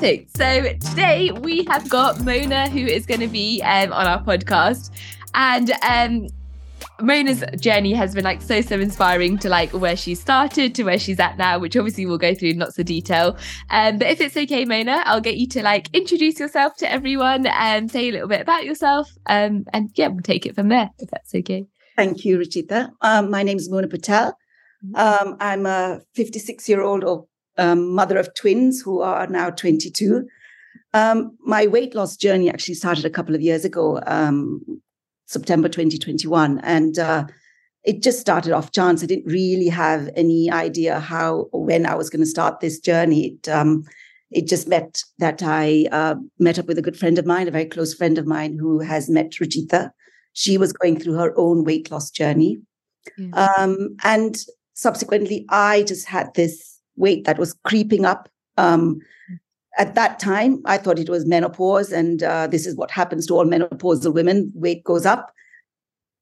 Perfect. So today we have got Mona, who is going to be um, on our podcast, and um, Mona's journey has been like so so inspiring to like where she started to where she's at now, which obviously we'll go through in lots of detail. Um, but if it's okay, Mona, I'll get you to like introduce yourself to everyone and say a little bit about yourself. Um, and yeah, we'll take it from there if that's okay. Thank you, Ruchita. Um, my name is Mona Patel. Mm-hmm. Um, I'm a 56 year old um, mother of twins who are now 22. Um, my weight loss journey actually started a couple of years ago, um, September 2021. And uh, it just started off chance. I didn't really have any idea how or when I was going to start this journey. It, um, it just met that I uh, met up with a good friend of mine, a very close friend of mine who has met Ruchita. She was going through her own weight loss journey. Yeah. Um, and subsequently, I just had this weight that was creeping up. Um, at that time, I thought it was menopause, and uh, this is what happens to all menopausal women weight goes up.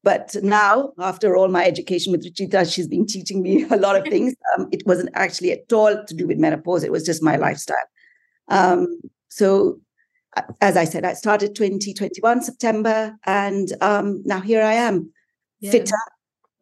But now, after all my education with Ruchita, she's been teaching me a lot of things. Um, it wasn't actually at all to do with menopause, it was just my lifestyle. Um, so, as I said, I started 2021 September, and um, now here I am, yeah. fitter,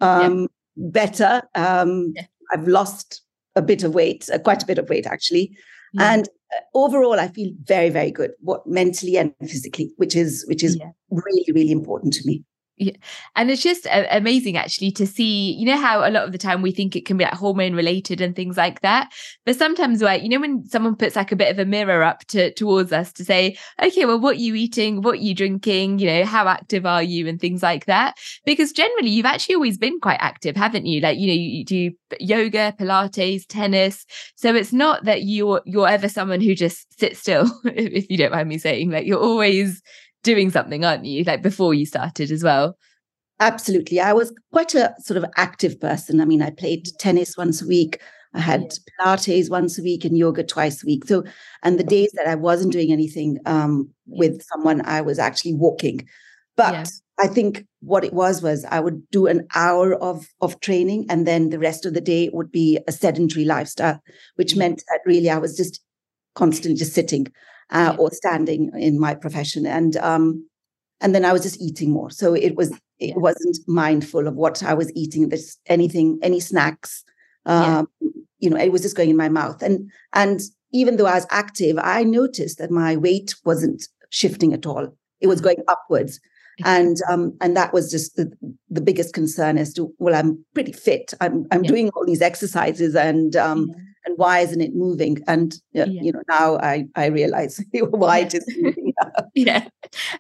yeah. Um, better. Um, yeah. I've lost a bit of weight, uh, quite a bit of weight actually. Yeah. And uh, overall, I feel very, very good, what mentally and physically, which is which is yeah. really, really important to me. Yeah. And it's just uh, amazing actually to see, you know, how a lot of the time we think it can be like hormone related and things like that. But sometimes where, you know, when someone puts like a bit of a mirror up to towards us to say, okay, well, what are you eating? What are you drinking? You know, how active are you? And things like that. Because generally you've actually always been quite active, haven't you? Like, you know, you do yoga, Pilates, tennis. So it's not that you're you're ever someone who just sits still, if you don't mind me saying. Like you're always doing something, aren't you? Like before you started as well. Absolutely. I was quite a sort of active person. I mean, I played tennis once a week. I had. Pilates once a week and yoga twice a week. So, and the days that I wasn't doing anything um, with someone, I was actually walking. But yeah. I think what it was was I would do an hour of of training, and then the rest of the day would be a sedentary lifestyle, which meant that really I was just constantly just sitting uh, or standing in my profession. And um, and then I was just eating more. So it was it wasn't mindful of what I was eating. There's anything, any snacks. Um, yeah. You know, it was just going in my mouth. And and even though I was active, I noticed that my weight wasn't shifting at all. It was mm-hmm. going upwards. And um, and that was just the, the biggest concern as to well, I'm pretty fit. I'm I'm yeah. doing all these exercises and um, yeah and why isn't it moving? And uh, yeah. you know, now I I realize why it is moving. yeah,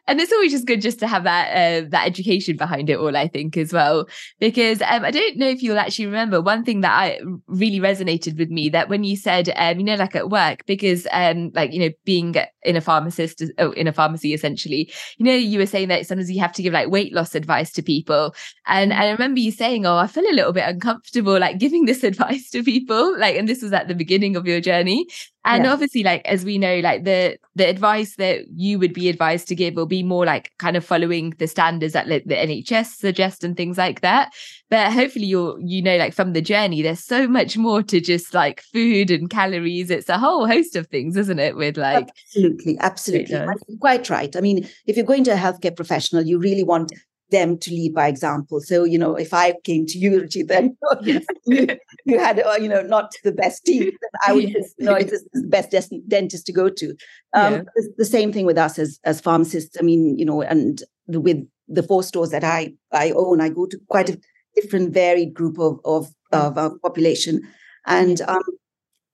and it's always just good just to have that uh, that education behind it all. I think as well, because um, I don't know if you'll actually remember one thing that I really resonated with me that when you said, um, you know, like at work, because um, like you know, being in a pharmacist, oh, in a pharmacy essentially, you know, you were saying that sometimes you have to give like weight loss advice to people, and, and I remember you saying, oh, I feel a little bit uncomfortable like giving this advice to people, like, and this was at the beginning of your journey and yeah. obviously like as we know like the the advice that you would be advised to give will be more like kind of following the standards that like, the nhs suggest and things like that. But hopefully you're you know like from the journey there's so much more to just like food and calories. It's a whole host of things isn't it with like absolutely absolutely. Quite right. I mean if you're going to a healthcare professional you really want them to lead by example. So, you know, if I came to you, Ruchi, then yes. you, you, had, uh, you know, not the best teeth, I would, yes. you know, it's the best dentist to go to. Um, yeah. the same thing with us as, as pharmacists. I mean, you know, and the, with the four stores that I, I own, I go to quite a different varied group of, of, of our population. And um,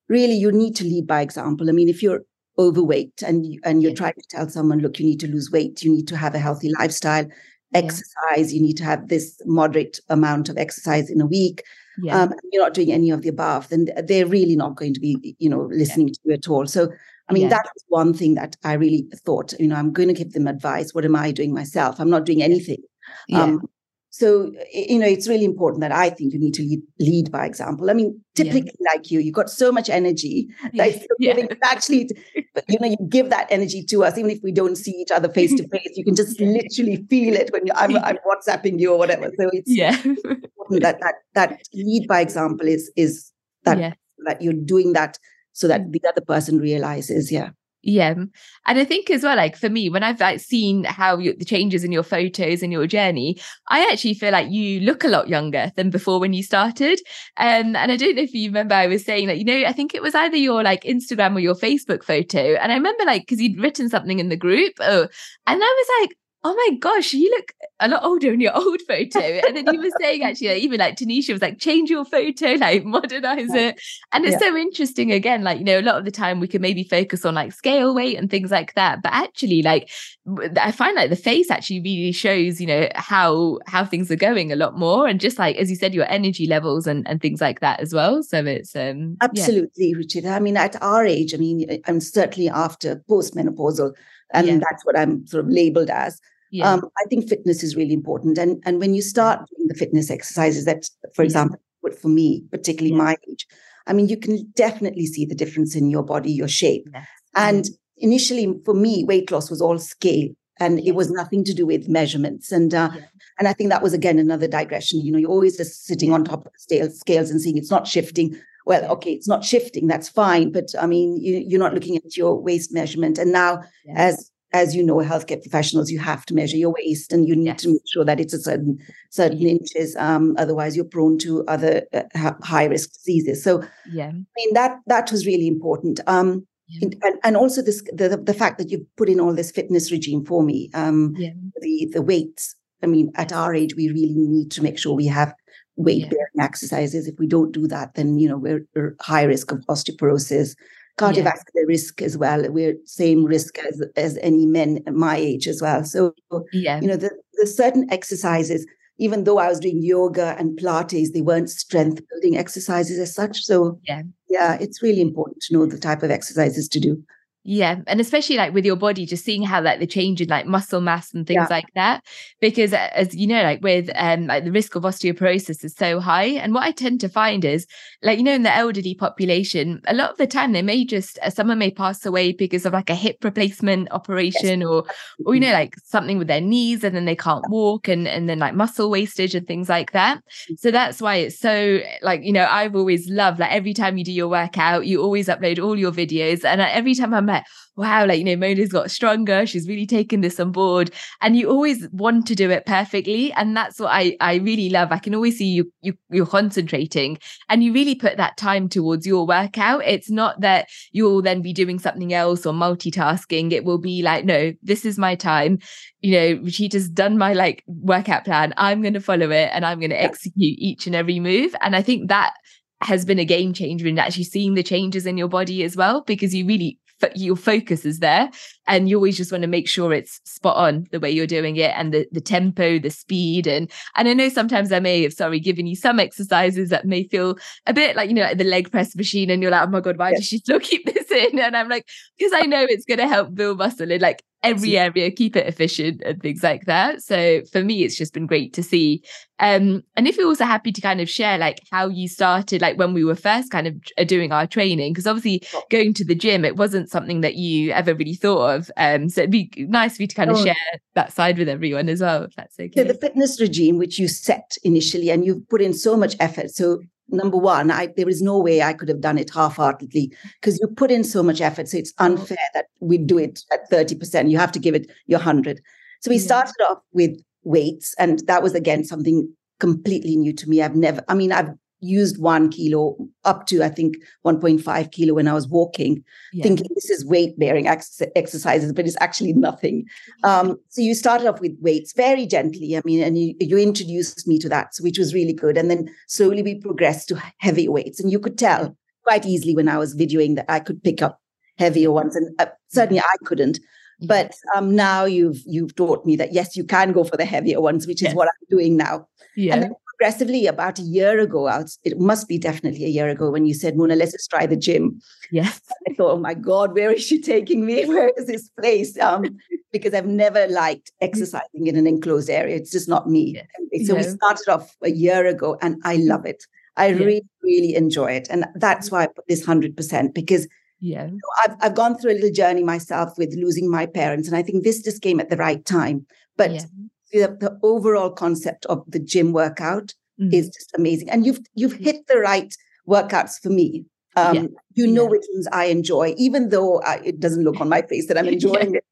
really, you need to lead by example. I mean, if you're overweight and you, and you're trying to tell someone, look, you need to lose weight, you need to have a healthy lifestyle, exercise you need to have this moderate amount of exercise in a week yeah. um, you're not doing any of the above then they're really not going to be you know listening yeah. to you at all. So i mean yeah. that's one thing that i really thought you know i'm going to give them advice. What am i doing myself? I'm not doing anything. Um, so you know it's really important that i think you need to lead, lead by example i mean typically yeah. like you you've got so much energy that yeah. actually you know you give that energy to us even if we don't see each other face to face you can just literally feel it when I'm, I'm whatsapping you or whatever so it's yeah that that that lead by example is is that yeah. that you're doing that so that mm. the other person realizes yeah Yeah. And I think as well, like for me, when I've like seen how you, the changes in your photos and your journey, I actually feel like you look a lot younger than before when you started. Um, and I don't know if you remember, I was saying that, you know, I think it was either your like Instagram or your Facebook photo. And I remember like, because you'd written something in the group. Oh, and I was like, oh my gosh, you look a lot older in your old photo. And then you were saying actually, like, even like Tanisha was like, change your photo, like modernize it. And it's yeah. so interesting again, like, you know, a lot of the time we can maybe focus on like scale weight and things like that. But actually, like I find like the face actually really shows, you know, how how things are going a lot more. And just like as you said, your energy levels and, and things like that as well. So it's um absolutely, yeah. Richard. I mean, at our age, I mean, I'm certainly after postmenopausal, and yeah. that's what I'm sort of labeled as yeah. Um, I think fitness is really important. And, and when you start doing the fitness exercises, that, for example, but for me, particularly yeah. my age, I mean, you can definitely see the difference in your body, your shape. Yes. And initially, for me, weight loss was all scale and it was nothing to do with measurements. And uh, yeah. and I think that was again another digression. You know, you're always just sitting on top of the scales and seeing it's not shifting. Well, okay, it's not shifting. That's fine, but I mean, you, are not looking at your waist measurement. And now, yeah. as as you know, healthcare professionals, you have to measure your waist and you need yes. to make sure that it's a certain certain mm-hmm. inches. Um, otherwise, you're prone to other uh, high risk diseases. So, yeah, I mean that that was really important. Um, yeah. and, and also this the, the fact that you put in all this fitness regime for me. Um, yeah. the the weights. I mean, at our age, we really need to make sure we have weight bearing yeah. exercises. If we don't do that, then you know we're, we're high risk of osteoporosis cardiovascular yeah. risk as well. We're same risk as as any men my age as well. So yeah, you know, the, the certain exercises, even though I was doing yoga and Pilates, they weren't strength building exercises as such. So yeah, yeah, it's really important to know the type of exercises to do. Yeah. And especially like with your body, just seeing how like the change in like muscle mass and things yeah. like that. Because as you know, like with um like the risk of osteoporosis is so high. And what I tend to find is like, you know, in the elderly population, a lot of the time they may just uh, someone may pass away because of like a hip replacement operation yes. or or you know, like something with their knees and then they can't walk and and then like muscle wastage and things like that. Mm. So that's why it's so like, you know, I've always loved like every time you do your workout, you always upload all your videos. And every time I'm like, wow, like, you know, Mona's got stronger. She's really taken this on board. And you always want to do it perfectly. And that's what I, I really love. I can always see you, you, you're concentrating and you really put that time towards your workout. It's not that you'll then be doing something else or multitasking. It will be like, no, this is my time. You know, Ruchita's done my like workout plan. I'm going to follow it and I'm going to execute each and every move. And I think that has been a game changer in actually seeing the changes in your body as well because you really your focus is there and you always just want to make sure it's spot on the way you're doing it and the, the tempo the speed and and i know sometimes i may have sorry given you some exercises that may feel a bit like you know like the leg press machine and you're like oh my god why yes. does she still keep this in and i'm like because i know it's going to help build muscle in like every area, keep it efficient and things like that. So for me, it's just been great to see. Um, and if you're also happy to kind of share like how you started, like when we were first kind of uh, doing our training, because obviously going to the gym, it wasn't something that you ever really thought of. Um, so it'd be nice for you to kind of oh. share that side with everyone as well, if that's okay. So the fitness regime, which you set initially, and you've put in so much effort. So number one, I, there is no way I could have done it half-heartedly because you put in so much effort. So it's unfair that we do it at 30%. You have to give it your 100. So we yeah. started off with weights, and that was again something completely new to me. I've never, I mean, I've used one kilo up to I think 1.5 kilo when I was walking, yeah. thinking this is weight bearing ex- exercises, but it's actually nothing. Um, so you started off with weights very gently. I mean, and you, you introduced me to that, which was really good. And then slowly we progressed to heavy weights, and you could tell quite easily when I was videoing that I could pick up heavier ones, and uh, certainly I couldn't. But um, now you've you've taught me that yes, you can go for the heavier ones, which is yes. what I'm doing now. Yeah. And then progressively about a year ago, was, it must be definitely a year ago when you said, Mona, let's just try the gym. Yes. I thought, oh my God, where is she taking me? Where is this place? Um, because I've never liked exercising in an enclosed area. It's just not me. So we started off a year ago and I love it. I really, really enjoy it. And that's why I put this 100% because yeah. You know, I've, I've gone through a little journey myself with losing my parents. And I think this just came at the right time. But yeah the, the overall concept of the gym workout mm. is just amazing. And you've you've hit the right workouts for me. Um, yeah. You know yeah. which ones I enjoy, even though I, it doesn't look on my face that I'm enjoying it.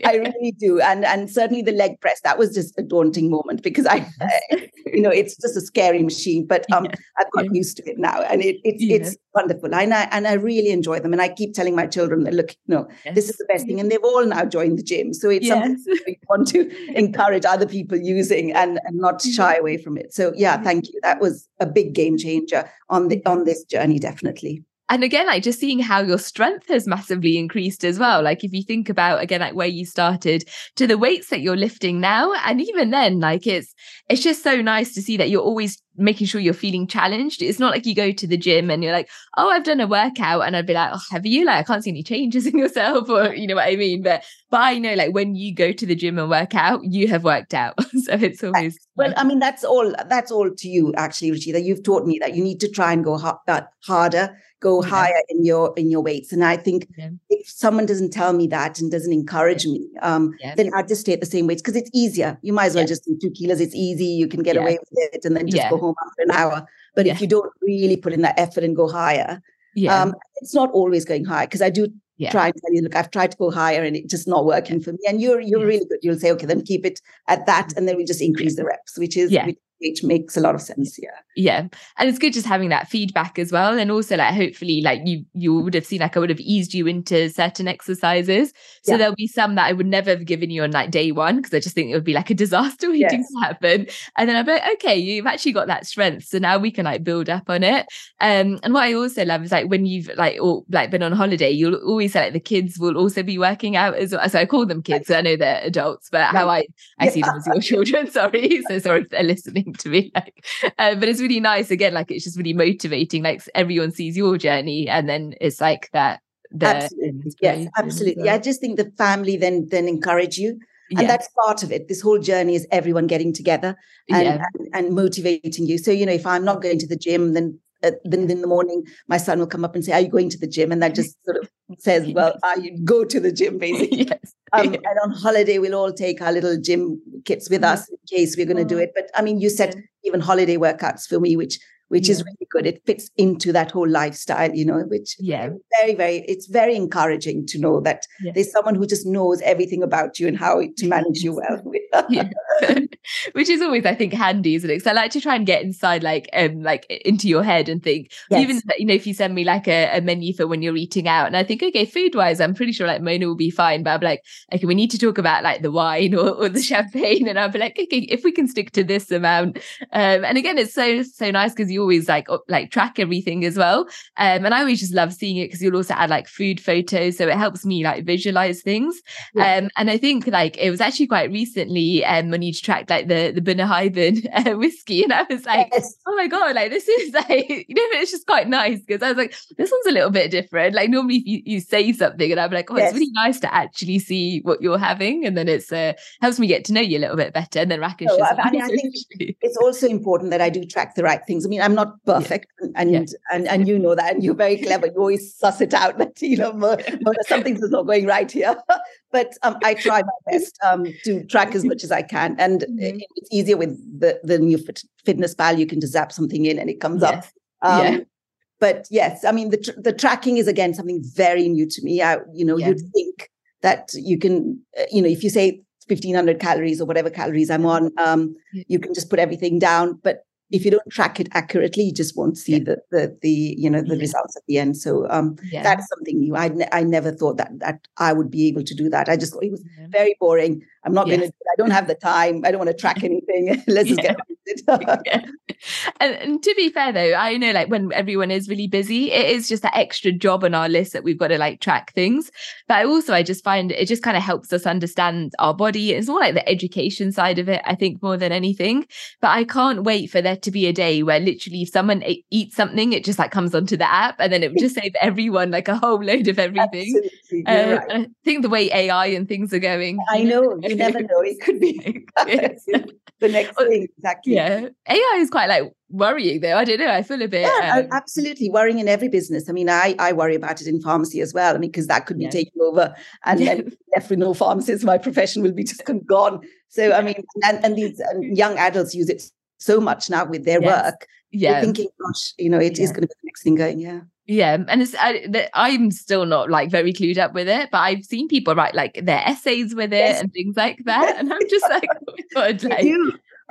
I, really do, and and certainly the leg press that was just a daunting moment because I, you know, it's just a scary machine. But um, I've got used to it now, and it, it it's wonderful, and I and I really enjoy them. And I keep telling my children that look, you know, yes. this is the best thing, and they've all now joined the gym. So it's yes. something we want to encourage other people using and, and not shy away from it. So yeah, thank you. That was a big game changer on the on this journey, definitely and again like just seeing how your strength has massively increased as well. Like if you think about again like where you started to the weights that you're lifting now and even then like it's it's just so nice to see that you're always making sure you're feeling challenged. It's not like you go to the gym and you're like oh i've done a workout and i'd be like oh have you? Like i can't see any changes in yourself or you know what i mean? But but i know like when you go to the gym and work out you have worked out. So it's always well i mean that's all that's all to you actually That you've taught me that you need to try and go ha- harder go yeah. higher in your in your weights. And i think yeah. if someone doesn't tell me that and doesn't encourage yeah. me um, then i just stay at the same weights because it's easier. You might as well just do two kilos. It's easy. You can get away with it and then just go home after an hour. But if you don't really put in that effort and go higher yeah. Um, it's not always going high because i do try and tell you look i've tried to go higher and it's just not working for me. And you're you're really good. You'll say okay then keep it at that mm-hmm. and then we just increase the reps which is which which makes a lot of sense yeah. Yeah and it's good just having that feedback as well and also like hopefully like you you would have seen like i would have eased you into certain exercises. So yeah. there'll be some that i would never have given you on like day one because i just think it would be like a disaster waiting yes. to happen. And then i'm like okay you've actually got that strength so now we can like build up on it. Um and what i also love is like when you've like or like been on holiday you'll always say like the kids will also be working out as well. So i call them kids so i know they're adults but how i i yeah. see them as your children sorry. So sorry if they're listening to me like uh, but it's really nice. Again like it's just really motivating. Like everyone sees your journey and then it's like that absolutely. yes absolutely. i just think the family then then encourage you and that's part of it. This whole journey is everyone getting together and, yeah. and, and motivating you. So you know if i'm not going to the gym then uh, then in the morning my son will come up and say are you going to the gym? And that just sort of says well you go to the gym basically yes. um, and on holiday we'll all take our little gym kits with mm-hmm. us in case we're going to do it but i mean you said even holiday workouts for me which which yeah. is really good. It fits into that whole lifestyle, you know, which yeah, very, very, it's very encouraging to know that yeah. there's someone who just knows everything about you and how to manage you well. which is always, I think, handy, isn't it? So I like to try and get inside, like, um, like into your head and think, yes. even you know, if you send me like a, a, menu for when you're eating out, and I think, okay, food wise, I'm pretty sure like Mona will be fine, but I'm like, okay, we need to talk about like the wine or, or the champagne, and I'll be like, okay, if we can stick to this amount, um, and again, it's so so nice because you always like like track everything as well. Um, and I always just love seeing it because you'll also add like food photos, so it helps me like visualize things. Yeah. Um, and I think like it was actually quite recently um when you tracked like the the Bunnahabhain uh, whiskey, and I was like, yes. oh my god, like this is like you know it's just quite nice because I was like this one's a little bit different. Like normally if you, you say something and I'm like, oh, yes. it's really nice to actually see what you're having, and then it's uh helps me get to know you a little bit better. And then Rakesh, so, I, I, mean, I think it's also important that I do track the right things. I mean, I'm not perfect yeah. and yeah. and and you know that and you're very clever you always suss it out that you know something's not going right here but um, i try my best um, to track as much as i can and mm-hmm. it's easier with the the new fit, FitnessPal you can just zap something in and it comes yes. up um, yeah. but yes i mean the tr- the tracking is again something very new to me I, you know you'd think that you can uh, you know if you say 1500 calories or whatever calories i'm on um, you can just put everything down but if you don't track it accurately, you just won't see yeah. the, the the you know the yeah. results at the end. So um, yeah. that's something new. I ne- I never thought that that I would be able to do that. I just thought it was very boring. I'm not yes. going to. I don't have the time. I don't want to track anything. Let's just get yeah. and, and, to be fair though, I know like when everyone is really busy, it is just that extra job on our list that we've got to like track things. But I also I just find it just kind of helps us understand our body. It's more like the education side of it, I think, more than anything. But I can't wait for there to be a day where literally if someone eats something, it just like comes onto the app and then it would just save everyone like a whole load of everything. Um, right. I think the way AI and things are going. I know. You never know. It could be the next thing. Exactly. Yeah. AI is quite like worrying though. I don't know. I feel a bit. Yeah, um, absolutely worrying in every business. I mean, I, I worry about it in pharmacy as well. I mean, because that could be yeah. taken over and then left with no pharmacists. My profession will be just gone. So, I mean, and, and these young adults use it so much now with their Yes. work. Yeah. They're thinking, gosh, you know, it is Yeah. going to be the next thing going. Yeah. Yeah, and it's I, I'm still not like very clued up with it, but I've seen people write like their essays with it Yes. and things like that, and I'm just like, oh god, like,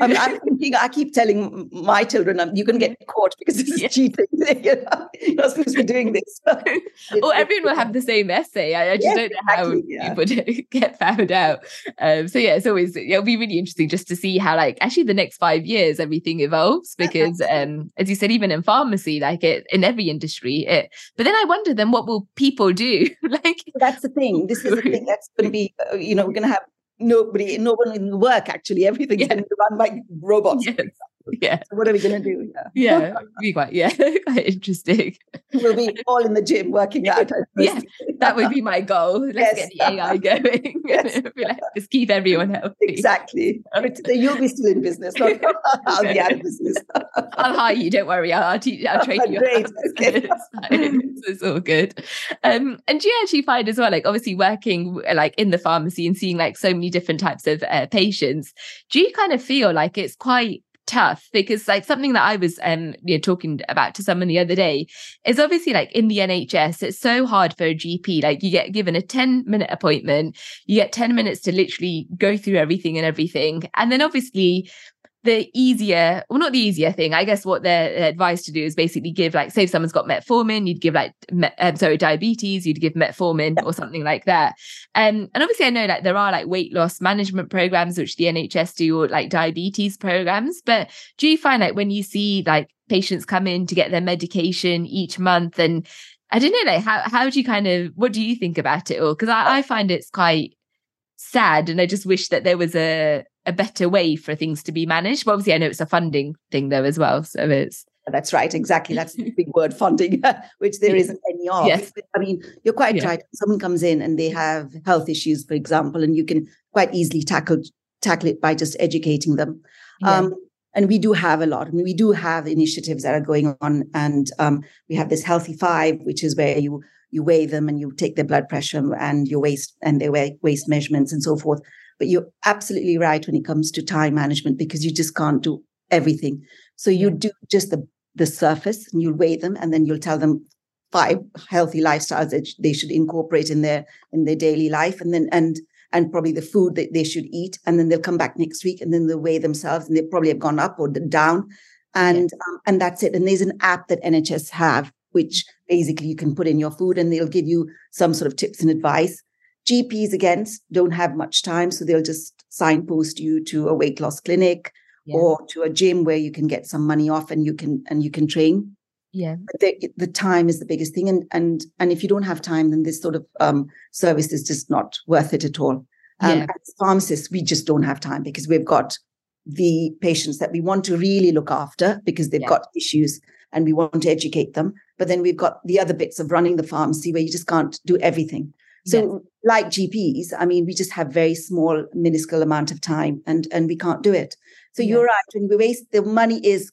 mean, I'm thinking, I keep telling my children, um, you're going to get caught because this is Yeah. cheating. you know, you're not supposed to be doing this. or everyone will have the same essay. I, I just Yes, don't know how exactly, yeah. people get found out. Um, so yeah, it's always it'll be really interesting just to see how like actually the next five years everything evolves because um, as you said, even in pharmacy, like it in every industry, it. But then I wonder then what will people do? like That's the thing. This is the thing that's going to be, uh, you know, we're going to have nobody, no one in work actually. Everything's going to run by robots. yes, yeah, So what are we going to do? Yeah. yeah, be quite yeah, quite interesting. We'll be all in the gym working out. Yeah, That would be my goal. Let's Yes. get the AI going. Yes. Like, just keep everyone healthy. Exactly. So you'll be still in business, not I'll be out of business. I'll hire you. Don't worry. I'll, I'll teach. I'll train you. Great. Okay. it's. It's, all good. Um, and do you actually find as well, like obviously working like in the pharmacy and seeing like so many different types of uh, patients, do you kind of feel like it's quite tough because like something that I was um you know talking about to someone the other day is obviously like in the NHS it's so hard for a GP like you get given a 10 minute appointment you get 10 minutes to literally go through everything and everything. And then obviously the easier, well, not the easier thing. I guess what they're advised to do is basically give, like, say, if someone's got metformin, you'd give like, met, um, sorry, diabetes, you'd give metformin or something like that. Um, and obviously, I know like there are like weight loss management programs which the NHS do, or like diabetes programs. But do you find like when you see like patients come in to get their medication each month, and I don't know, like how how do you kind of what do you think about it all? Because I, I find it's quite sad, and I just wish that there was a a better way for things to be managed. But obviously, I know it's a funding thing though as well. So it's That's right, exactly. That's the big word funding, which there isn't any of. Yes. I mean, you're quite Yeah. right. Someone comes in and they have health issues, for example, and you can quite easily tackle tackle it by just educating them. yeah. Um, and we do have a lot. I mean, we do have initiatives that are going on, and um, we have this Healthy Five, which is where you you weigh them and you take their blood pressure and your waist and their wa- waist measurements and so forth. But you're absolutely right when it comes to time management because you just can't do everything. So you Yeah. do just the the surface, and you'll weigh them, and then you'll tell them five healthy lifestyles that they should incorporate in their in their daily life, and then and and probably the food that they should eat, and then they'll come back next week, and then they'll weigh themselves, and they probably have gone up or down, and um, and that's it. And there's an app that NHS have, which basically you can put in your food, and they'll give you some sort of tips and advice. GPs again don't have much time, so they'll just signpost you to a weight loss clinic Yeah. or to a gym where you can get some money off and you can and you can train yeah. but the, the time is the biggest thing and and and if you don't have time then this sort of um, service is just not worth it at all um, Yeah. as pharmacists we just don't have time because we've got the patients that we want to really look after because they've Yeah. got issues and we want to educate them but then we've got the other bits of running the pharmacy where you just can't do everything so like gps i mean we just have very small minuscule amount of time and and we can't do it so Yeah. you're right when we waste the money is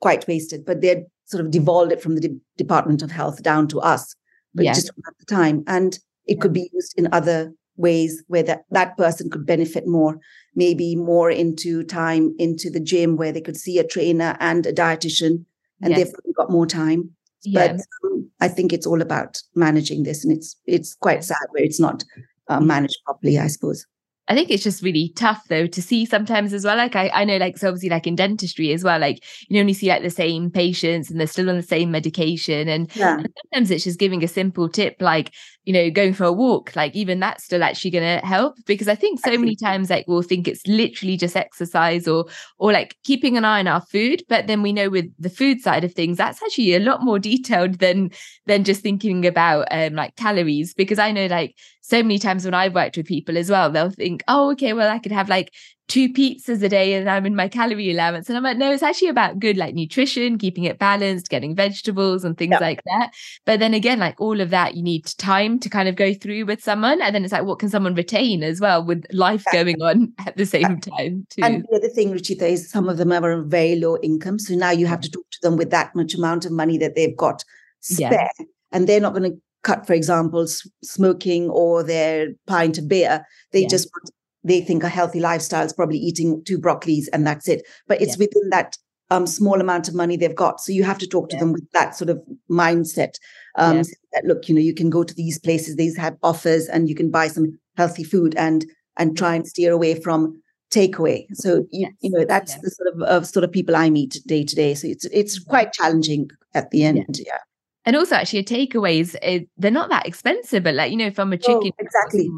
quite wasted but they're sort of devolved it from the De- department of health down to us but Yeah. just don't have the time and it could be used in other ways where that, that person could benefit more maybe more into time into the gym where they could see a trainer and a dietitian and Yes. they've got more time yeah. but um, I think it's all about managing this, and it's it's quite sad where it's not uh, managed properly. I suppose. I think it's just really tough though to see sometimes as well. Like I, I know like so obviously like in dentistry as well, like you only see like the same patients and they're still on the same medication. And Yeah, And sometimes it's just giving a simple tip like you know going for a walk like even that's still actually going to help because i think so many times like we'll think it's literally just exercise or or like keeping an eye on our food but then we know with the food side of things that's actually a lot more detailed than than just thinking about um like calories because i know like so many times when i've worked with people as well they'll think oh okay well i could have like two pizzas a day and I'm in my calorie allowance. And I'm like, no, it's actually about good like nutrition, keeping it balanced, getting vegetables and things Yeah. like that. But then again, like all of that, you need time to kind of go through with someone. And then it's like, what can someone retain as well with life going on at the same time too? and the other thing, Ruchita, is some of them are on very low income, so now you have to talk to them with that much amount of money that they've got Yeah. spare, and they're not going to cut, for example, smoking or their pint of beer. They Yeah. just want they think a healthy lifestyle is probably eating two broccolis and that's it. But it's yeah. within that um, small amount of money they've got. So you have to talk to yeah. them with that sort of mindset. Um, yeah. that, look, you know, you can go to these places, these have offers, and you can buy some healthy food and and try and steer away from takeaway. So you, yes. you know that's yes. the sort of, of sort of people I meet day to day. So it's it's quite challenging at the end. Yeah. yeah. And also, actually, takeaways they're not that expensive, but like you know, from a chicken, oh, exactly.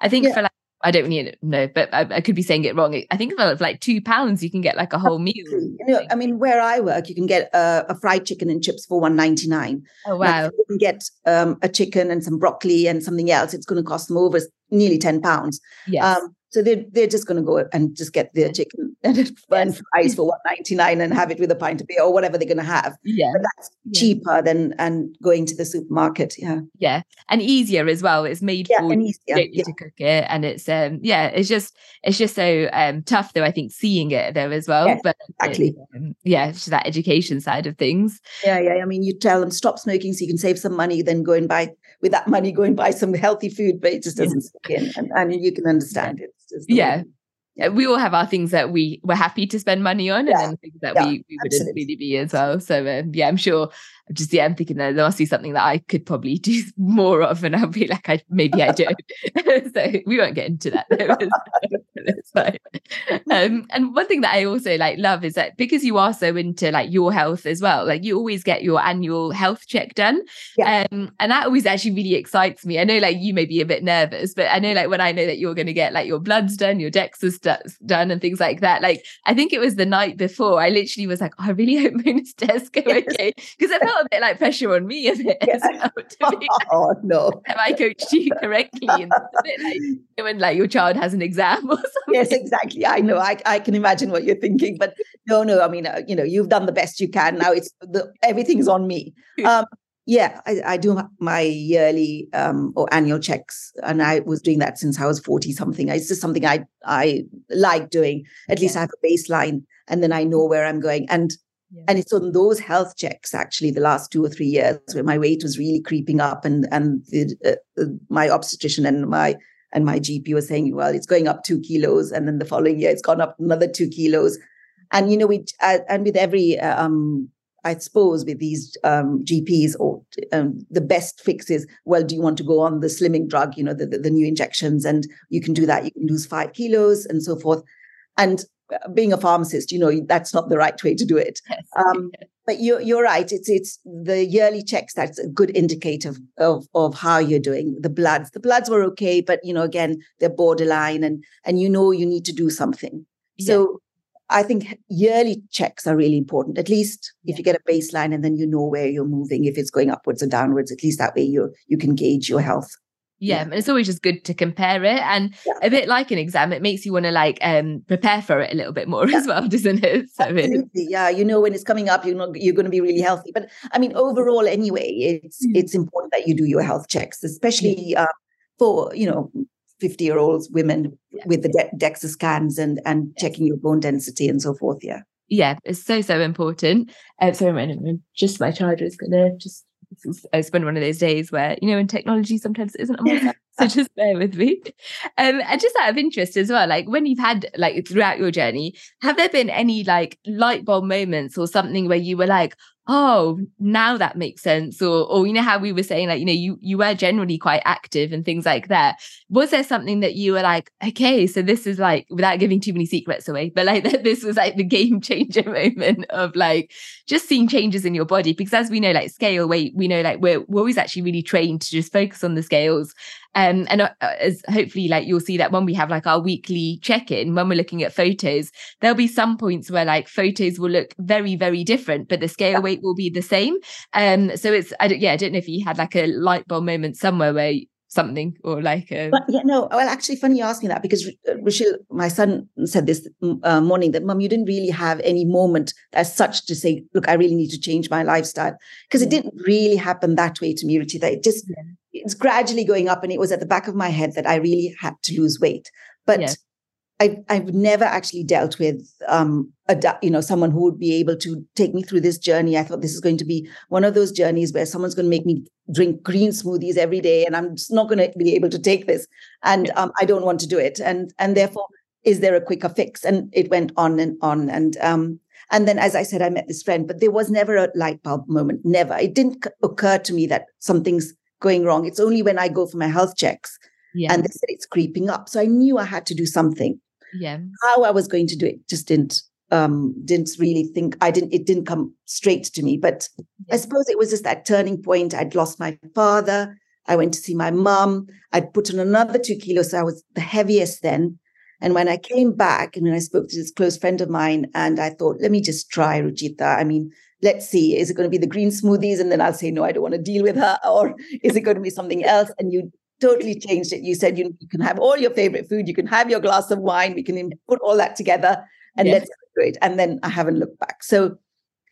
I think yeah. for like I don't really know, but I, I, could be saying it wrong. I think for like two pounds, you can get like a whole meal. You know, I mean, where I work, you can get a, a fried chicken and chips for one ninety nine. Oh wow! you can get um, a chicken and some broccoli and something else. It's going to cost them over nearly ten pounds. Yes. Um, so they're, they're just going to go and just get their chicken and yes. fries for one ninety nine and have it with a pint of beer or whatever they're going to have. Yeah, but that's yeah. cheaper than and going to the supermarket. Yeah, yeah, and easier as well. It's made yeah, for and easier. you to cook it, and it's um yeah, it's just it's just so um tough though. I think seeing it though as well. Yes, but exactly, um, yeah, it's that education side of things. Yeah, yeah. I mean, you tell them stop smoking so you can save some money, then go and buy with that money, go and buy some healthy food, but it just doesn't yeah. in, and, and you can understand it. Yeah. Way we all have our things that we were happy to spend money on yeah. and then things that yeah, we, we wouldn't really be as well. So um, yeah, I'm sure just yeah, I'm thinking that there must be something that I could probably do more of, and I'll be like, I maybe I do. so we won't get into that. um, and one thing that I also like love is that because you are so into like your health as well, like you always get your annual health check done, yeah. um, and that always actually really excites me. I know like you may be a bit nervous, but I know like when I know that you're going to get like your bloods done, your DEXA's done, and things like that. Like I think it was the night before, I literally was like, oh, I really hope Mona's test go okay because I felt a bit like pressure on me a bit yeah. well. Be, oh no! Have I coached you correctly? And a bit like when like your child has an exam or something. Yes, exactly. I know. I, I can imagine what you're thinking, but no, no. I mean, uh, you know, you've done the best you can. Now it's the everything's on me. Um, yeah, I, I, do my yearly um, or annual checks, and I was doing that since I was forty something. It's just something I I like doing. At yeah. least I have a baseline, and then I know where I'm going. And And it's on those health checks, actually, the last two or three years, where my weight was really creeping up, and and the, uh, uh my obstetrician and my and my GP was saying, well, it's going up two kilos, and then the following year it's gone up another two kilos, and you know, we uh, and with every um, I suppose with these um, GPs or um, the best fix is, well, do you want to go on the slimming drug, you know, the, the, the, new injections, and you can do that. You can lose five kilos and so forth. And being a pharmacist, you know, that's not the right way to do it. Um, but you're, you're right. It's it's the yearly checks that's a good indicator of, of, how you're doing. The bloods, the bloods were okay, but you know, again, they're borderline, and and you know you need to do something. Yeah. So I think yearly checks are really important. At least if you get a baseline and then you know where you're moving, if it's going upwards or downwards, at least that way you you can gauge your health yeah, and it's always just good to compare it and yeah. a bit like an exam it makes you want to like um prepare for it a little bit more yeah. as well doesn't it so Absolutely. yeah you know when it's coming up you know you're going to be really healthy but i mean overall anyway it's mm. it's important that you do your health checks especially uh, for you know 50 year olds women yeah. with the De- dexa scans and and checking your bone density and so forth yeah yeah it's so so important um, sorry just my charger is gonna just it's been one of those days where you know in technology sometimes it isn't a so just bear with me. Um and just out of interest as well like when you've had like throughout your journey have there been any like light bulb moments or something where you were like oh now that makes sense. Or or you know how we were saying like you know you you were generally quite active and things like that. Was there something that you were like okay so this is like without giving too many secrets away but like that this was like the game changer moment of like just seeing changes in your body? Because as we know like scale weight we know like we're, we're always actually really trained to just focus on the scales. Um, and uh, as hopefully, like you'll see that when we have like our weekly check in, when we're looking at photos, there'll be some points where like photos will look very, very different, but the scale weight will be the same. Um, so it's, I don't, yeah, I don't know if you had like a light bulb moment somewhere where something or like a... but yeah no well actually funny you asked me that because uh, Rochelle, my son said this uh, morning that mom you didn't really have any moment as such to say look I really need to change my lifestyle because yeah. it didn't really happen that way to me Ruchita it just yeah. it's gradually going up and it was at the back of my head that I really had to lose weight but yeah. I've, I've never actually dealt with um, a, you know someone who would be able to take me through this journey. I thought this is going to be one of those journeys where someone's going to make me drink green smoothies every day, and I'm just not going to be able to take this, and um, I don't want to do it. And and therefore, is there a quicker fix? And it went on and on, and um, and then as I said, I met this friend, but there was never a light bulb moment. Never. It didn't occur to me that something's going wrong. It's only when I go for my health checks. Yeah. And they said it's creeping up. So I knew I had to do something yeah. How i was going to do it just didn't um didn't really think i didn't it didn't come straight to me but yeah. i suppose it was just that turning point. I'd lost my father. I went to see my mum. I'd put on another two kilos so i was the heaviest then. And when i came back and when i spoke to this close friend of mine and i thought let me just try ruchita i mean let's see. Is it going to be the green smoothies? And then i'll say no i don't want to deal with her or is it going to be something else? And you totally changed it. You said you, you, can have all your favorite food, you can have your glass of wine, we can put all that together and yes. let's do it. And then I haven't looked back. So,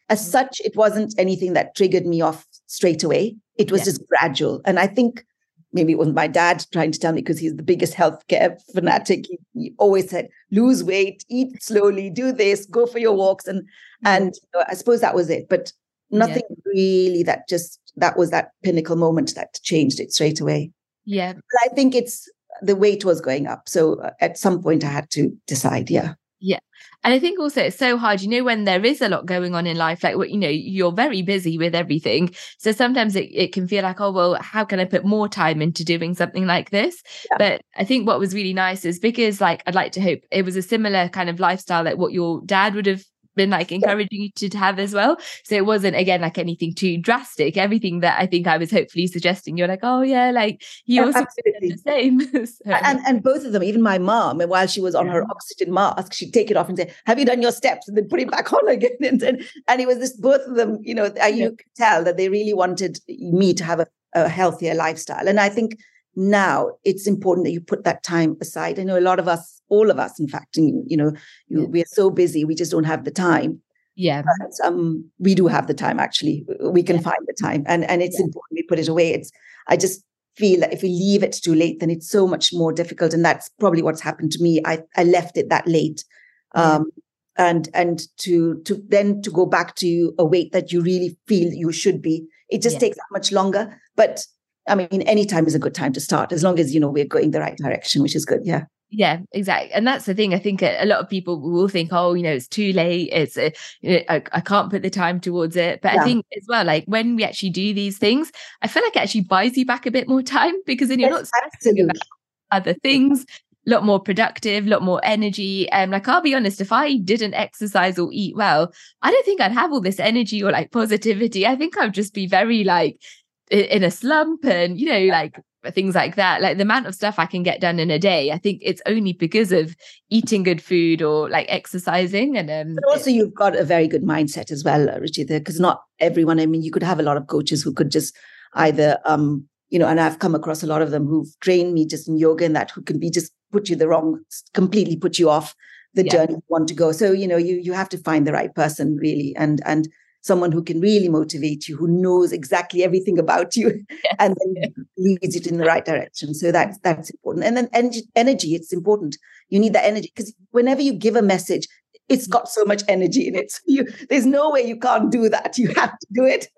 as mm-hmm. such, it wasn't anything that triggered me off straight away. It was just gradual. And I think maybe it was my dad trying to tell me because he's the biggest healthcare fanatic. He, he, always said, lose weight, eat slowly, do this, go for your walks. And mm-hmm. and you know, I suppose that was it. But nothing yeah. really that just that was that pinnacle moment that changed it straight away. Yeah. But I think it's the weight was going up. So uh, at some point I had to decide. Yeah. Yeah. And I think also it's so hard, you know, when there is a lot going on in life, like, you know, you're very busy with everything. So sometimes it, it can feel like, oh, well, how can I put more time into doing something like this? Yeah. But I think what was really nice is because, like, I'd like to hope it was a similar kind of lifestyle like what your dad would have been like encouraging you to have as well. So it wasn't again like anything too drastic. Everything that I think I was hopefully suggesting, you're like, oh yeah, like you also did the same. so. And and both of them, even my mom, and while she was on yeah. her oxygen mask, she'd take it off and say, "Have you done your steps?" and then put it back on again. And and, and it was this both of them, you know, uh, you yeah. could tell that they really wanted me to have a, a healthier lifestyle. And I think now it's important that you put that time aside. I know a lot of us, all of us, in fact, you, you know, you, yeah. we are so busy, we just don't have the time. Yeah. But um, we do have the time actually. We can yeah. find the time. And and it's yeah. important we put it away. It's I just feel that if we leave it too late, then it's so much more difficult. And that's probably what's happened to me. I, I left it that late. Um, and and to to then to go back to a weight that you really feel you should be, it just takes that much longer. But I mean, any time is a good time to start as long as, you know, we're going the right direction, which is good. Yeah. Yeah, exactly. And that's the thing. I think a, lot of people will think, oh, you know, it's too late. It's, a, you know, I, I, can't put the time towards it. But yeah. I think as well, like when we actually do these things, I feel like it actually buys you back a bit more time because then you're yes, not stressing about other things a lot more productive, a lot more energy. And um, like I'll be honest, if I didn't exercise or eat well, I don't think I'd have all this energy or like positivity. I think I'd just be very like in a slump and you know like things like that. Like the amount of stuff i can get done in a day i think it's only because of eating good food or like exercising and um but also you've got a very good mindset as well richie because not everyone i mean you could have a lot of coaches who could just either um you know and i've come across a lot of them who've trained me just in yoga and that who can be just put you the wrong completely put you off the yeah. journey you want to go. So you know you you have to find the right person really. And and someone who can really motivate you, who knows exactly everything about you, yes. and then leads it in the right direction. So that's that's important. And then energy, energy it's important. You need that energy because whenever you give a message, it's got so much energy in it. So you, there's no way you can't do that. You have to do it.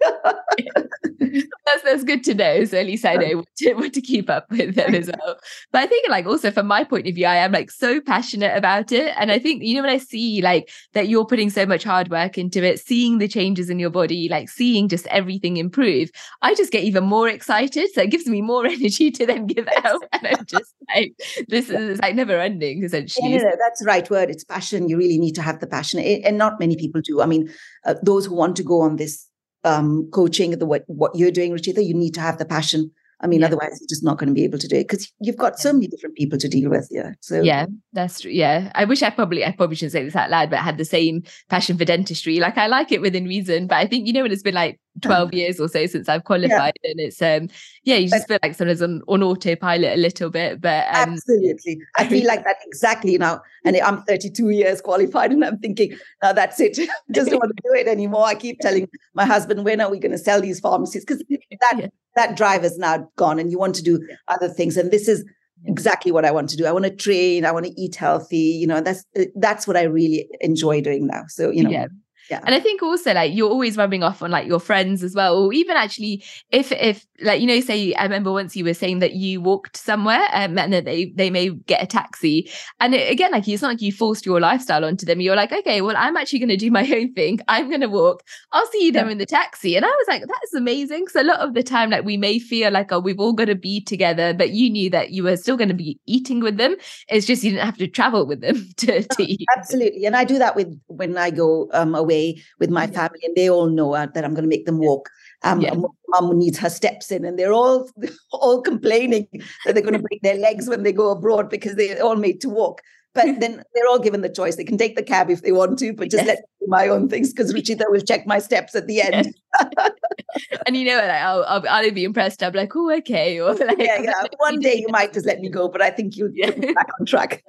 that's that's good to know. So at least I know what to, what to keep up with them as well. But I think like also from my point of view, I am like so passionate about it. And I think, you know, when I see like that you're putting so much hard work into it, seeing the changes in your body, like seeing just everything improve, I just get even more excited. So it gives me more energy to then give out. And I'm just like, this is like never ending essentially. Yeah, that's the right word. It's passion. You really need to to have the passion, and not many people do. I mean, uh, those who want to go on this um, coaching, the what, what you're doing, Ruchita, you need to have the passion I mean, yeah. otherwise you're just not going to be able to do it because you've got so many different people to deal with. Yeah. So yeah, that's true. Yeah. I wish I probably I probably shouldn't say this out loud, but I had the same passion for dentistry. Like I like it within reason, but I think you know when it's been like 12 years or so since I've qualified yeah. and it's um yeah, you just but, feel like sometimes on, on autopilot a little bit. But um, absolutely. I feel like that exactly now. And I'm 32 years qualified and I'm thinking, now that's it. just don't want to do it anymore. I keep telling my husband, when are we going to sell these pharmacies? Because that yeah that drive is now gone and you want to do other things and this is exactly what I want to do. I want to train. I want to eat healthy. You know, that's that's what I really enjoy doing now. So you know, yeah. Yeah. And I think also like you're always rubbing off on like your friends as well, or even actually if if like you know say I remember once you were saying that you walked somewhere um, and that they they may get a taxi, and it, again like it's not like you forced your lifestyle onto them. You're like okay, well I'm actually going to do my own thing. I'm going to walk. I'll see you yeah. in the taxi, and I was like that's amazing. So a lot of the time like we may feel like oh we've all got to be together, but you knew that you were still going to be eating with them. It's just you didn't have to travel with them to, to eat. Absolutely, and I do that with when I go um, away with my family, and they all know uh, that I'm going to make them walk. Um, yeah. Mom needs her steps in, and they're all all complaining that they're going to break their legs when they go abroad because they're all made to walk. But then they're all given the choice. They can take the cab if they want to, but just yes. let me do my own things because Ruchita will check my steps at the end. Yes. and you know what? I'll, I'll, I'll be impressed. I'll be like, oh, okay. Or like, yeah, yeah. One day you might just let me go, but I think you'll yeah. get back on track.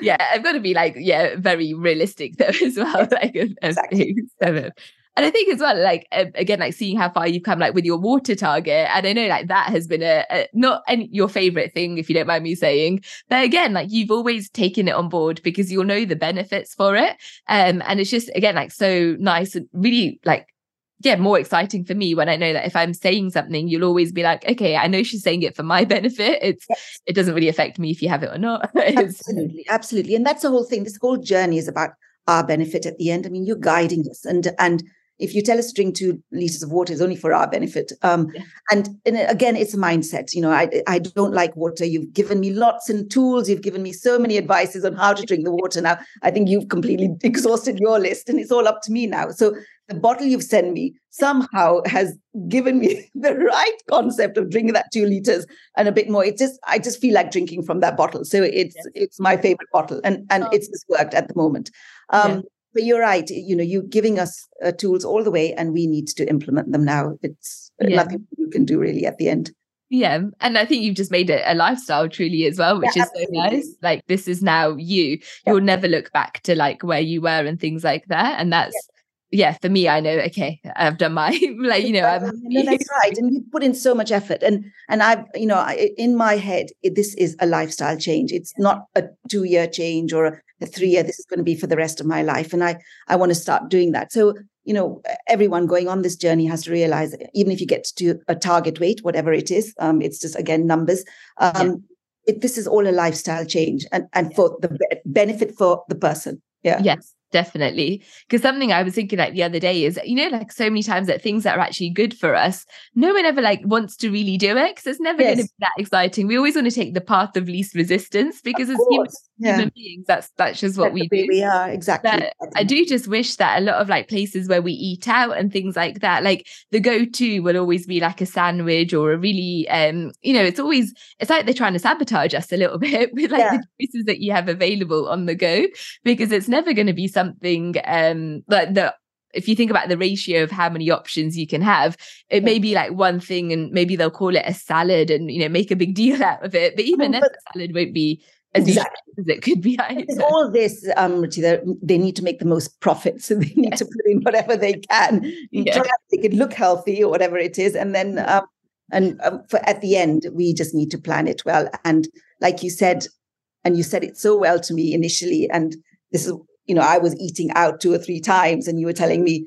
yeah, I've got to be like, yeah, very realistic though as well. Like, exactly. And I think as well, like again, like seeing how far you've come, like with your water target, and I know like that has been a, a not any, your favorite thing, if you don't mind me saying, but again, like you've always taken it on board because you'll know the benefits for it, um, and it's just again like so nice and really like yeah, more exciting for me when I know that if I'm saying something, you'll always be like, okay, I know she's saying it for my benefit. It's yes. it doesn't really affect me if you have it or not. absolutely, absolutely, and that's the whole thing. This whole journey is about our benefit at the end. I mean, you're guiding us, and and if you tell us to drink two liters of water, it's only for our benefit. Um, yeah. and, and, again, it's a mindset. You know, I, I don't like water. You've given me lots and tools. You've given me so many advices on how to drink the water. Now, I think you've completely exhausted your list, and it's all up to me now. So the bottle you've sent me somehow has given me the right concept of drinking that two liters and a bit more. It just I just feel like drinking from that bottle. So it's yes. it's my favorite bottle, and and oh. it's just worked at the moment. Um, yeah but you're right you know you're giving us uh, tools all the way and we need to implement them now it's yeah. nothing you can do really at the end yeah and i think you've just made it a lifestyle truly as well which yeah, is absolutely. so nice like this is now you yeah. you'll never look back to like where you were and things like that and that's yeah, for me, I know, okay, I've done my, like, you know, I'm no, that's right. And you put in so much effort. And, and I've, you know, I, in my head, it, this is a lifestyle change. It's not a two year change or a, a three year, this is going to be for the rest of my life. And I, I want to start doing that. So, you know, everyone going on this journey has to realize, even if you get to a target weight, whatever it is, um, it's just, again, numbers. Um, yeah. it, this is all a lifestyle change and, and for the benefit for the person. Yeah. Yes definitely. Because something I was thinking like the other day is, you know, like so many times that things that are actually good for us, no one ever like wants to really do it because it's never yes. going to be that exciting. We always want to take the path of least resistance because as human, yeah. human, beings, that's that's just what that's we do. We are exactly. But I do just wish that a lot of like places where we eat out and things like that, like the go-to will always be like a sandwich or a really, um, you know, it's always it's like they're trying to sabotage us a little bit with like yeah. the choices that you have available on the go because it's never going to be something something um like the if you think about the ratio of how many options you can have, it may be like one thing and maybe they'll call it a salad and you know make a big deal out of it. But even then, the salad won't be as exactly. as it could be. All this, um, they need to make the most profit, so they need yes. to put in whatever they can. Yeah. Try to make it look healthy or whatever it is, and then um, and um, for at the end, we just need to plan it well. And like you said, and you said it so well to me initially, and this is you know, I was eating out two or three times, and you were telling me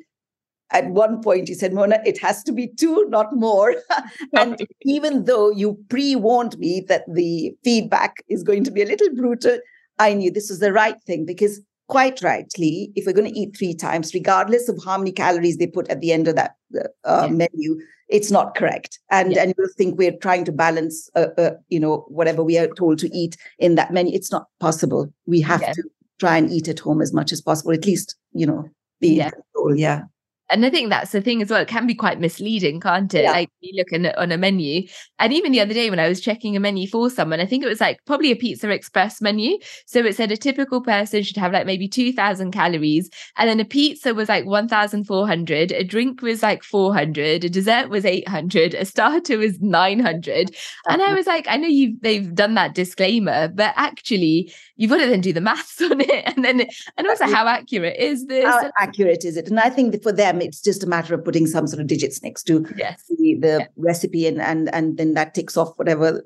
at one point, you said, Mona, it has to be two, not more. and even though you pre warned me that the feedback is going to be a little brutal, I knew this was the right thing because, quite rightly, if we're going to eat three times, regardless of how many calories they put at the end of that uh, yeah. menu, it's not correct. And yeah. and you think we're trying to balance, uh, uh, you know, whatever we are told to eat in that menu. It's not possible. We have yeah. to try and eat at home as much as possible, at least, you know, be yeah. in control. Yeah and I think that's the thing as well. It can be quite misleading, can't it? Yeah. Like you look in, on a menu, and even the other day when I was checking a menu for someone, I think it was like probably a Pizza Express menu. So it said a typical person should have like maybe two thousand calories, and then a pizza was like one thousand four hundred, a drink was like four hundred, a dessert was eight hundred, a starter was nine hundred, and I uh-huh. was like, I know you they've done that disclaimer, but actually you've got to then do the maths on it, and then and also how accurate is this? How accurate is it? And I think for them them, it's just a matter of putting some sort of digits next to yes. the, the yeah. recipe and, and and then that ticks off whatever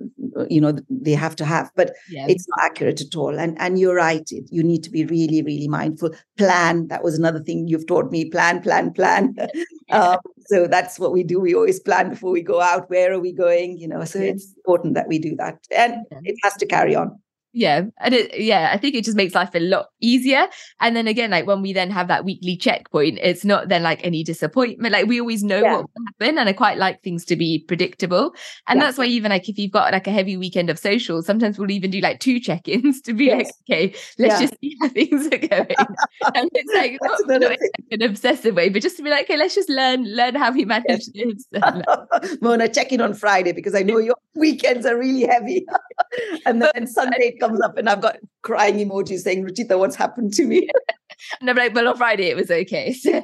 you know they have to have. But yeah. it's not accurate at all. And and you're right. You need to be really, really mindful. Plan. That was another thing you've taught me. Plan, plan, plan. um, so that's what we do. We always plan before we go out. Where are we going? You know, so yes. it's important that we do that. And it has to carry on yeah and it yeah i think it just makes life a lot easier and then again like when we then have that weekly checkpoint it's not then like any disappointment like we always know yeah. what will happen and i quite like things to be predictable and yeah. that's why even like if you've got like a heavy weekend of social sometimes we'll even do like two check-ins to be yes. like okay let's yeah. just see how things are going and it's like not, not an obsessive way but just to be like okay let's just learn learn how we manage yes. this mona check in on friday because i know your weekends are really heavy and then sunday comes up and I've got crying emojis saying, Ruchita, what's happened to me? and I'm like, well, on Friday it was okay. So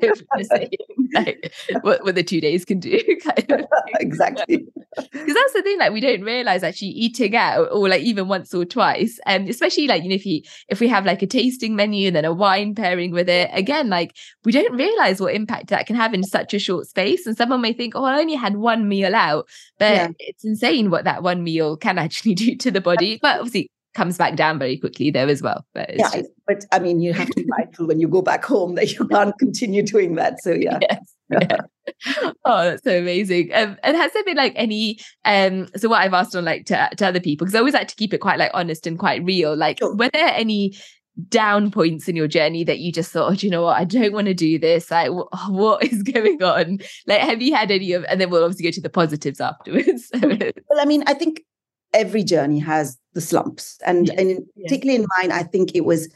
like, what, what the two days can do. Kind of exactly. Because that's the thing, like we don't realize actually eating out or like even once or twice. And um, especially like, you know, if you if we have like a tasting menu and then a wine pairing with it, again, like we don't realize what impact that can have in such a short space. And someone may think, oh, I only had one meal out. But yeah. it's insane what that one meal can actually do to the body. But obviously comes back down very quickly there as well. But yeah, just... but I mean, you have to be mindful when you go back home that you can't continue doing that. So yeah. Yes. Yeah. oh, that's so amazing. Um, and has there been like any um so what I've asked on like to, to other people, because I always like to keep it quite like honest and quite real. Like sure. were there any down points in your journey that you just thought, oh, you know what, I don't want to do this. Like, what is going on? Like, have you had any of? And then we'll obviously go to the positives afterwards. well, I mean, I think every journey has the slumps. And, yes. and yes. particularly in mine, I think it was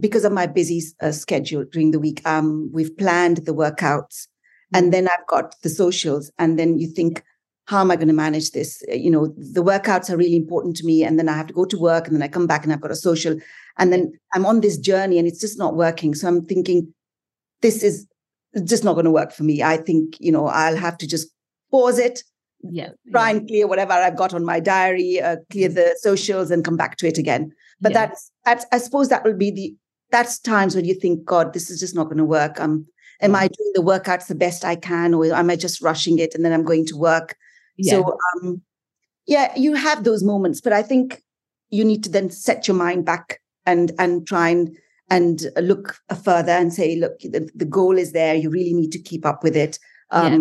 because of my busy uh, schedule during the week. Um, we've planned the workouts and mm-hmm. then I've got the socials. And then you think, how am I going to manage this? Uh, you know, the workouts are really important to me. And then I have to go to work and then I come back and I've got a social. And then I'm on this journey and it's just not working. So I'm thinking, this is just not going to work for me. I think, you know, I'll have to just pause it yeah try and clear whatever i've got on my diary uh, clear the socials and come back to it again. But yeah. that's that's i suppose that will be the that's times when you think god this is just not going to work. Um am i doing the workouts the best i can or am i just rushing it and then i'm going to work? Yeah. so um yeah you have those moments but i think you need to then set your mind back and and try and and look further and say look the, the goal is there. You really need to keep up with it. Um yeah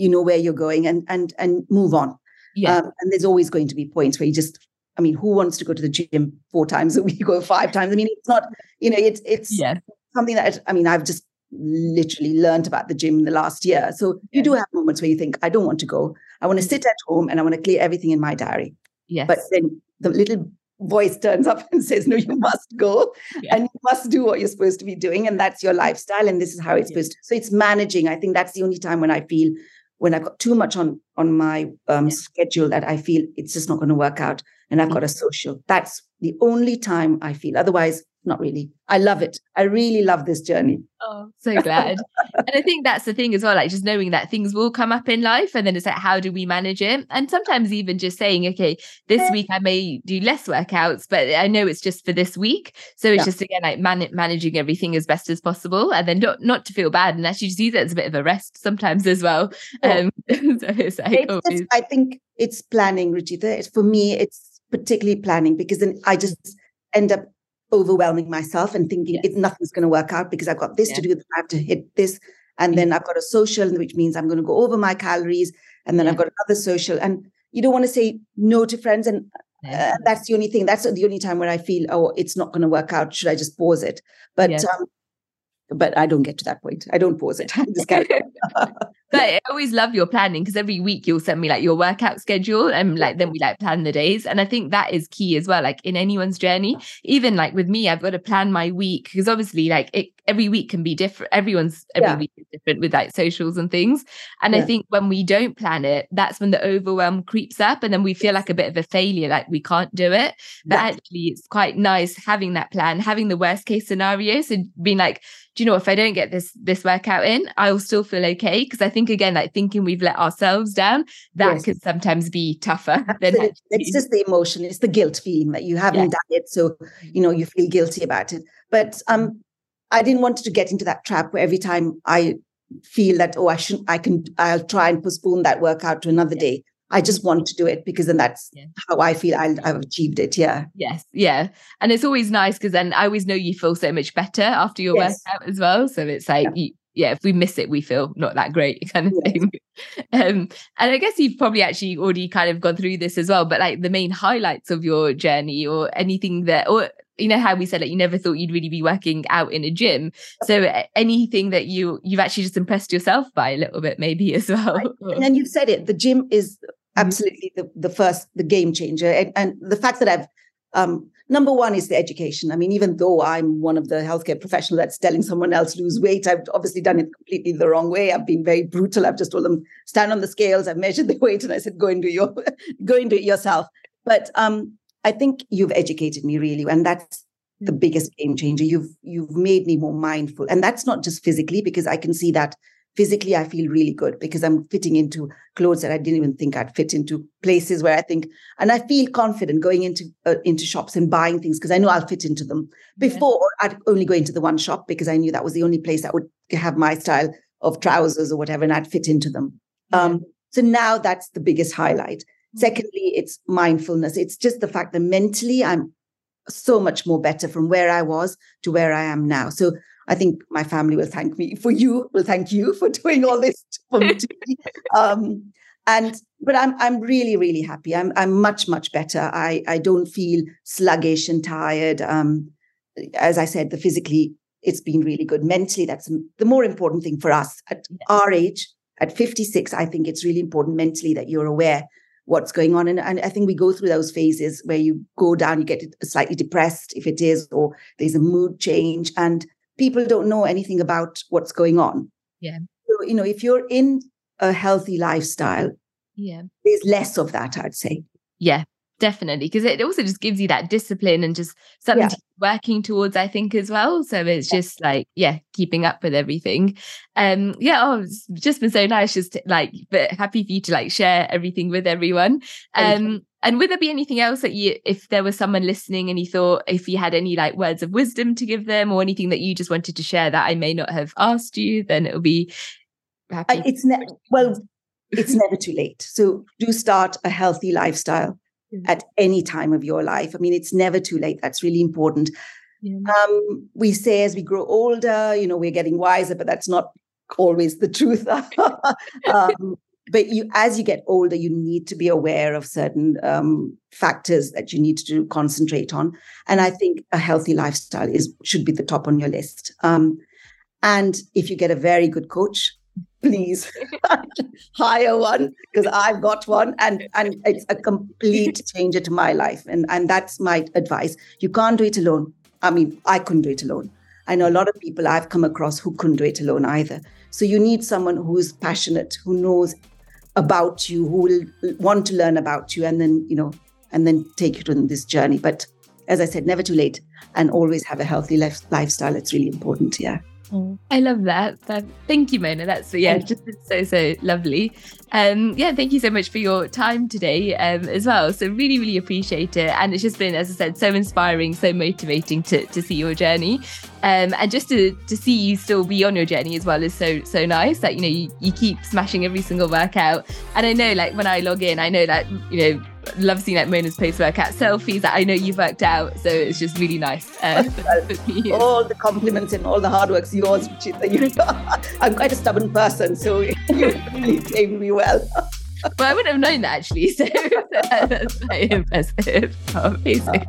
you know where you're going and and and move on yeah. Um, and there's always going to be points where you just i mean who wants to go to the gym four times a week or five times i mean it's not you know it's it's yeah. something that i mean i've just literally learned about the gym in the last year so yeah. you do have moments where you think i don't want to go i want to sit at home and i want to clear everything in my diary yes. but then the little voice turns up and says no you must go yeah. and you must do what you're supposed to be doing and that's your lifestyle and this is how it's supposed to so it's managing i think that's the only time when i feel when I've got too much on on my um, yeah. schedule that I feel it's just not going to work out, and I've got a social. That's the only time I feel. Otherwise, not really. I love it. I really love this journey. Oh, so glad. and I think that's the thing as well, like just knowing that things will come up in life and then it's like, how do we manage it? And sometimes even just saying, okay, this week I may do less workouts, but I know it's just for this week. So it's yeah. just again like man- managing everything as best as possible and then not, not to feel bad and actually just use it as a bit of a rest sometimes as well. Um, so it's like, it's just, I think it's planning, Ruchita. For me, it's particularly planning because then I just end up overwhelming myself and thinking yes. it, nothing's going to work out because I've got this yeah. to do, I have to hit this. And then I've got a social, which means I'm going to go over my calories. And then yeah. I've got another social. And you don't want to say no to friends. And uh, that's the only thing. That's the only time where I feel, oh, it's not going to work out. Should I just pause it? But um, but I don't get to that point. I don't pause it. I but I always love your planning because every week you'll send me like your workout schedule and like then we like plan the days. And I think that is key as well. Like in anyone's journey, even like with me, I've got to plan my week because obviously like it every week can be different. Everyone's every yeah. week is different with like socials and things. And yeah. I think when we don't plan it, that's when the overwhelm creeps up and then we feel like a bit of a failure, like we can't do it. But yeah. actually it's quite nice having that plan, having the worst case scenario. So being like, do you know if I don't get this this workout in, I will still feel okay. Because I think again, like thinking we've let ourselves down, that yes. can sometimes be tougher. Than it's just the emotion, it's the guilt feeling that you haven't yeah. done it, so you know you feel guilty about it. But um, I didn't want to get into that trap where every time I feel that oh I shouldn't, I can I'll try and postpone that workout to another yeah. day. I just want to do it because then that's yeah. how I feel i have achieved it. Yeah. Yes. Yeah. And it's always nice because then I always know you feel so much better after your yes. workout as well. So it's like, yeah. You, yeah, if we miss it, we feel not that great kind of thing. Um, and I guess you've probably actually already kind of gone through this as well, but like the main highlights of your journey or anything that, or you know how we said like you never thought you'd really be working out in a gym. So anything that you you've actually just impressed yourself by a little bit maybe as well. And then you've said it the gym is mm-hmm. absolutely the, the first the game changer. And, and the fact that i've um, number one is the education. I mean even though i'm one of the healthcare professionals that's telling someone else lose weight i've obviously done it completely the wrong way. I've been very brutal. I've just told them stand on the scales. I've measured the weight and i said go and do your go and do it yourself. But um, I think you've educated me really, and that's the biggest game changer. You've you've made me more mindful, and that's not just physically because I can see that physically I feel really good because I'm fitting into clothes that I didn't even think I'd fit into places where I think, and I feel confident going into uh, into shops and buying things because I know I'll fit into them. Before I'd only go into the one shop because I knew that was the only place that would have my style of trousers or whatever, and I'd fit into them. Um, so now that's the biggest highlight. Secondly, it's mindfulness. It's just the fact that mentally I'm so much more better from where I was to where I am now. So I think my family will thank me for you, will thank you for doing all this for me. um, and but I'm I'm really really happy. I'm I'm much much better. I I don't feel sluggish and tired. Um, as I said, the physically it's been really good. Mentally, that's the more important thing for us at our age. At 56, I think it's really important mentally that you're aware what's going on. And, and I think we go through those phases where you go down, you get slightly depressed if it is, or there's a mood change, and people don't know anything about what's going on. Yeah. So, you know, if you're in a healthy lifestyle, yeah, there's less of that, I'd say. Yeah, definitely because it also just gives you that discipline and just something yeah. to working towards i think as well. So it's just like yeah keeping up with everything. Um yeah oh it's just been so nice just to, like but happy for you to like share everything with everyone. Um and would there be anything else that you if there was someone listening and you thought if you had any like words of wisdom to give them or anything that you just wanted to share that i may not have asked you then it'll be happy it's ne- well it's never too late. So do start a healthy lifestyle at any time of your life. I mean, it's never too late. That's really important. Yeah. Um, we say as we grow older, you know, we're getting wiser, but that's not always the truth. um, but you, as you get older, you need to be aware of certain um, factors that you need to concentrate on. And I think a healthy lifestyle is should be the top on your list. Um, and if you get a very good coach, please hire one because I've got one and and it's a complete change to my life and and that's my advice. You can't do it alone. I mean, I couldn't do it alone. I know a lot of people I've come across who couldn't do it alone either. So you need someone who is passionate, who knows about you, who will want to learn about you and then, you know, and then take you on this journey. But as I said, never too late and always have a healthy life, lifestyle. It's really important. Yeah. Oh, I love that. Thank you, Mona. That's yeah, just so so lovely. Um, yeah, thank you so much for your time today um, as well. So really, really appreciate it, and it's just been, as I said, so inspiring, so motivating to to see your journey, um, and just to to see you still be on your journey as well is so so nice. That you know you, you keep smashing every single workout, and I know like when I log in, I know that you know love seeing like Mona's post workout selfies that I know you've worked out. So it's just really nice. Uh, all the compliments and all the hard work's yours. I'm quite a stubborn person, so you really trained me well. well, I wouldn't have known that actually. So that's very impressive. Oh, amazing.